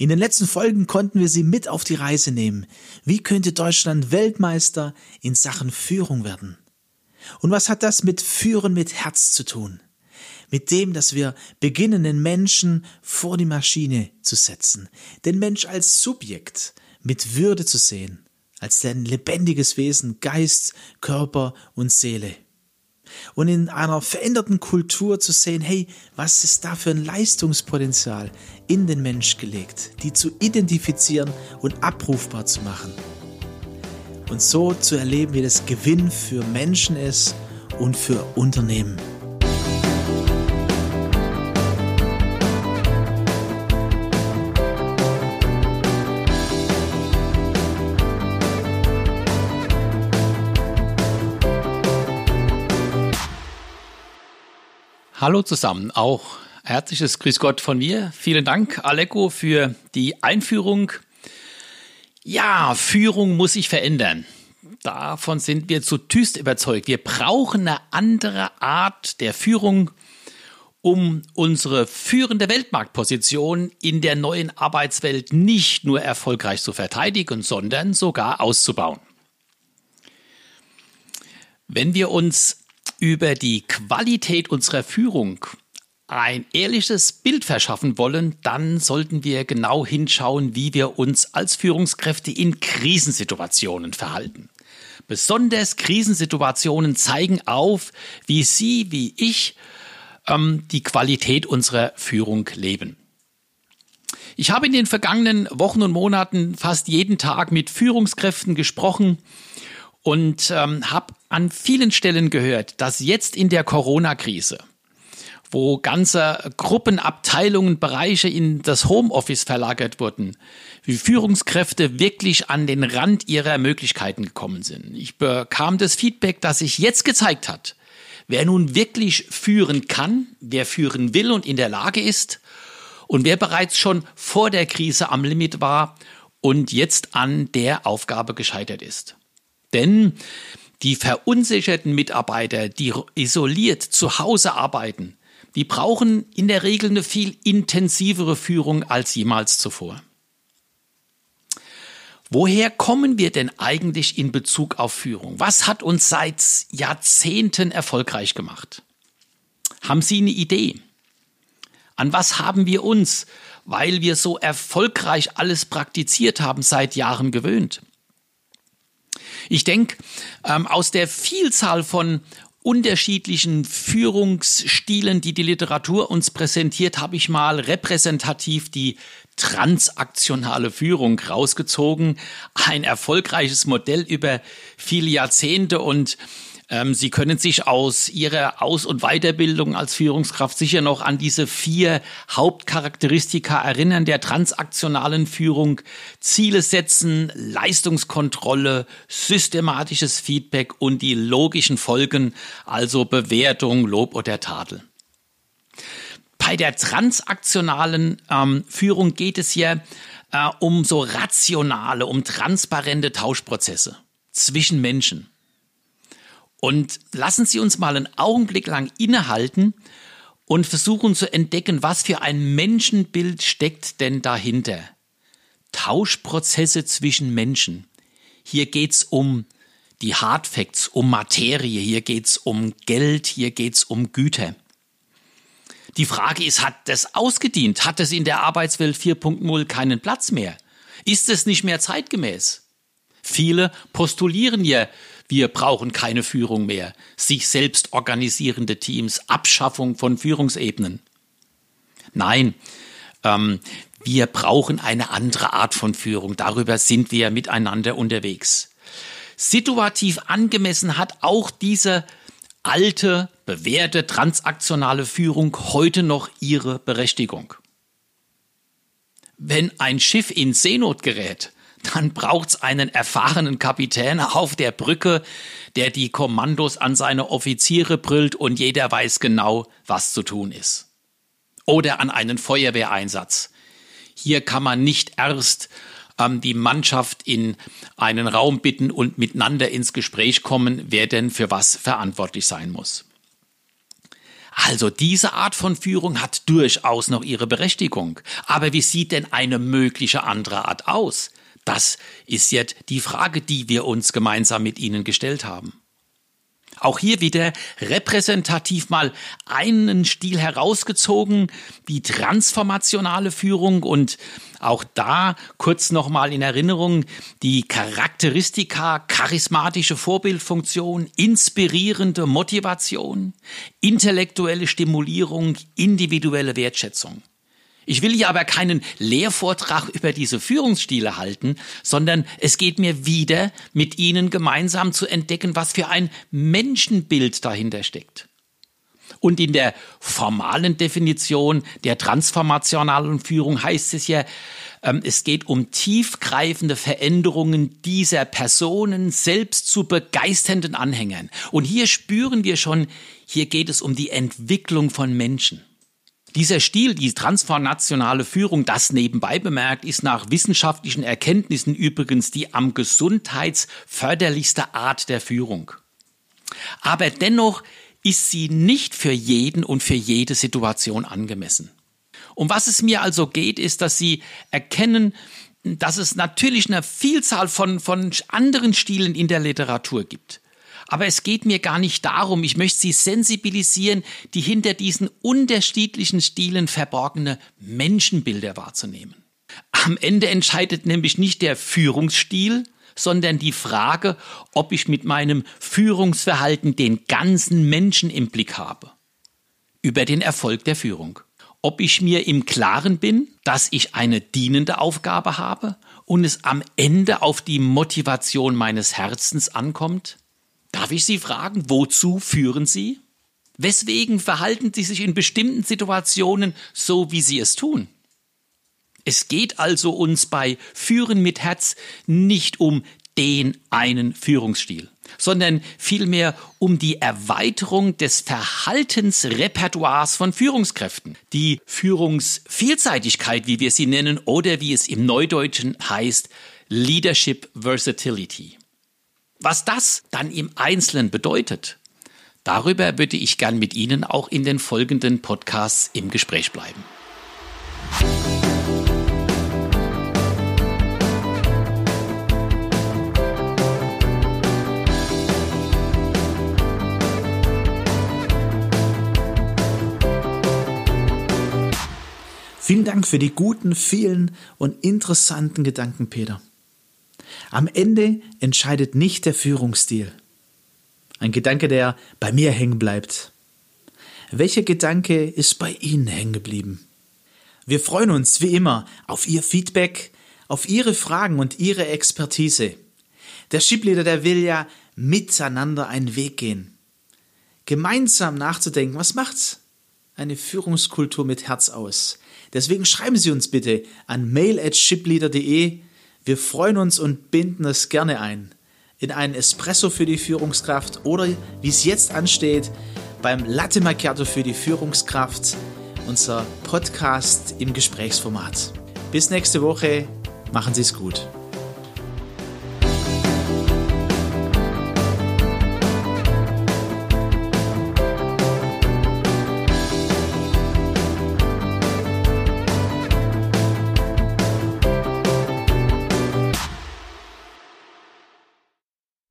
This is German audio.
In den letzten Folgen konnten wir Sie mit auf die Reise nehmen. Wie könnte Deutschland Weltmeister in Sachen Führung werden? Und was hat das mit Führen mit Herz zu tun? Mit dem, dass wir beginnen, den Menschen vor die Maschine zu setzen, den Mensch als Subjekt mit Würde zu sehen, als ein lebendiges Wesen, Geist, Körper und Seele und in einer veränderten Kultur zu sehen, hey, was ist da für ein Leistungspotenzial in den Mensch gelegt, die zu identifizieren und abrufbar zu machen. Und so zu erleben, wie das Gewinn für Menschen ist und für Unternehmen. Hallo zusammen, auch herzliches Grüß Gott von mir. Vielen Dank, Aleko, für die Einführung. Ja, Führung muss sich verändern. Davon sind wir zutiefst überzeugt. Wir brauchen eine andere Art der Führung, um unsere führende Weltmarktposition in der neuen Arbeitswelt nicht nur erfolgreich zu verteidigen, sondern sogar auszubauen. Wenn wir uns über die Qualität unserer Führung ein ehrliches Bild verschaffen wollen, dann sollten wir genau hinschauen, wie wir uns als Führungskräfte in Krisensituationen verhalten. Besonders Krisensituationen zeigen auf, wie Sie, wie ich ähm, die Qualität unserer Führung leben. Ich habe in den vergangenen Wochen und Monaten fast jeden Tag mit Führungskräften gesprochen und ähm, habe an vielen Stellen gehört, dass jetzt in der Corona-Krise, wo ganze Gruppen, Abteilungen, Bereiche in das Homeoffice verlagert wurden, wie Führungskräfte wirklich an den Rand ihrer Möglichkeiten gekommen sind. Ich bekam das Feedback, dass sich jetzt gezeigt hat, wer nun wirklich führen kann, wer führen will und in der Lage ist und wer bereits schon vor der Krise am Limit war und jetzt an der Aufgabe gescheitert ist. Denn die verunsicherten Mitarbeiter, die isoliert zu Hause arbeiten, die brauchen in der Regel eine viel intensivere Führung als jemals zuvor. Woher kommen wir denn eigentlich in Bezug auf Führung? Was hat uns seit Jahrzehnten erfolgreich gemacht? Haben Sie eine Idee? An was haben wir uns, weil wir so erfolgreich alles praktiziert haben, seit Jahren gewöhnt? Ich denke, ähm, aus der Vielzahl von unterschiedlichen Führungsstilen, die die Literatur uns präsentiert, habe ich mal repräsentativ die transaktionale Führung rausgezogen. Ein erfolgreiches Modell über viele Jahrzehnte und ähm, Sie können sich aus Ihrer Aus- und Weiterbildung als Führungskraft sicher noch an diese vier Hauptcharakteristika erinnern der transaktionalen Führung. Ziele setzen, Leistungskontrolle, systematisches Feedback und die logischen Folgen, also Bewertung, Lob oder Tadel. Bei der transaktionalen ähm, Führung geht es ja äh, um so rationale, um transparente Tauschprozesse zwischen Menschen. Und lassen Sie uns mal einen Augenblick lang innehalten und versuchen zu entdecken, was für ein Menschenbild steckt denn dahinter. Tauschprozesse zwischen Menschen. Hier geht's um die Hard Facts, um Materie, hier geht's um Geld, hier geht's um Güter. Die Frage ist, hat das ausgedient? Hat es in der Arbeitswelt 4.0 keinen Platz mehr? Ist es nicht mehr zeitgemäß? Viele postulieren ja wir brauchen keine Führung mehr, sich selbst organisierende Teams, Abschaffung von Führungsebenen. Nein, ähm, wir brauchen eine andere Art von Führung. Darüber sind wir miteinander unterwegs. Situativ angemessen hat auch diese alte, bewährte, transaktionale Führung heute noch ihre Berechtigung. Wenn ein Schiff in Seenot gerät, dann braucht's einen erfahrenen Kapitän auf der Brücke, der die Kommandos an seine Offiziere brüllt und jeder weiß genau, was zu tun ist. Oder an einen Feuerwehreinsatz. Hier kann man nicht erst ähm, die Mannschaft in einen Raum bitten und miteinander ins Gespräch kommen, wer denn für was verantwortlich sein muss. Also diese Art von Führung hat durchaus noch ihre Berechtigung. Aber wie sieht denn eine mögliche andere Art aus? Das ist jetzt die Frage, die wir uns gemeinsam mit Ihnen gestellt haben. Auch hier wieder repräsentativ mal einen Stil herausgezogen, die transformationale Führung und auch da kurz nochmal in Erinnerung die Charakteristika, charismatische Vorbildfunktion, inspirierende Motivation, intellektuelle Stimulierung, individuelle Wertschätzung. Ich will hier aber keinen Lehrvortrag über diese Führungsstile halten, sondern es geht mir wieder, mit Ihnen gemeinsam zu entdecken, was für ein Menschenbild dahinter steckt. Und in der formalen Definition der transformationalen Führung heißt es ja, ähm, es geht um tiefgreifende Veränderungen dieser Personen selbst zu begeisternden Anhängern. Und hier spüren wir schon, hier geht es um die Entwicklung von Menschen. Dieser Stil, die transformationale Führung, das nebenbei bemerkt, ist nach wissenschaftlichen Erkenntnissen übrigens die am gesundheitsförderlichste Art der Führung. Aber dennoch ist sie nicht für jeden und für jede Situation angemessen. Um was es mir also geht, ist, dass Sie erkennen, dass es natürlich eine Vielzahl von, von anderen Stilen in der Literatur gibt. Aber es geht mir gar nicht darum, ich möchte Sie sensibilisieren, die hinter diesen unterschiedlichen Stilen verborgene Menschenbilder wahrzunehmen. Am Ende entscheidet nämlich nicht der Führungsstil, sondern die Frage, ob ich mit meinem Führungsverhalten den ganzen Menschen im Blick habe. Über den Erfolg der Führung. Ob ich mir im Klaren bin, dass ich eine dienende Aufgabe habe und es am Ende auf die Motivation meines Herzens ankommt? Darf ich Sie fragen, wozu führen Sie? Weswegen verhalten Sie sich in bestimmten Situationen so, wie Sie es tun? Es geht also uns bei Führen mit Herz nicht um den einen Führungsstil, sondern vielmehr um die Erweiterung des Verhaltensrepertoires von Führungskräften, die Führungsvielseitigkeit, wie wir sie nennen, oder wie es im Neudeutschen heißt, Leadership Versatility. Was das dann im Einzelnen bedeutet, darüber würde ich gern mit Ihnen auch in den folgenden Podcasts im Gespräch bleiben. Vielen Dank für die guten, vielen und interessanten Gedanken, Peter. Am Ende entscheidet nicht der Führungsstil. Ein Gedanke, der bei mir hängen bleibt. Welcher Gedanke ist bei Ihnen hängen geblieben? Wir freuen uns wie immer auf Ihr Feedback, auf Ihre Fragen und Ihre Expertise. Der Shipleader, der will ja miteinander einen Weg gehen. Gemeinsam nachzudenken, was macht's? Eine Führungskultur mit Herz aus. Deswegen schreiben Sie uns bitte an mail@shipleader.de. Wir freuen uns und binden es gerne ein in einen Espresso für die Führungskraft oder wie es jetzt ansteht beim Latte Macchiato für die Führungskraft, unser Podcast im Gesprächsformat. Bis nächste Woche, machen Sie es gut.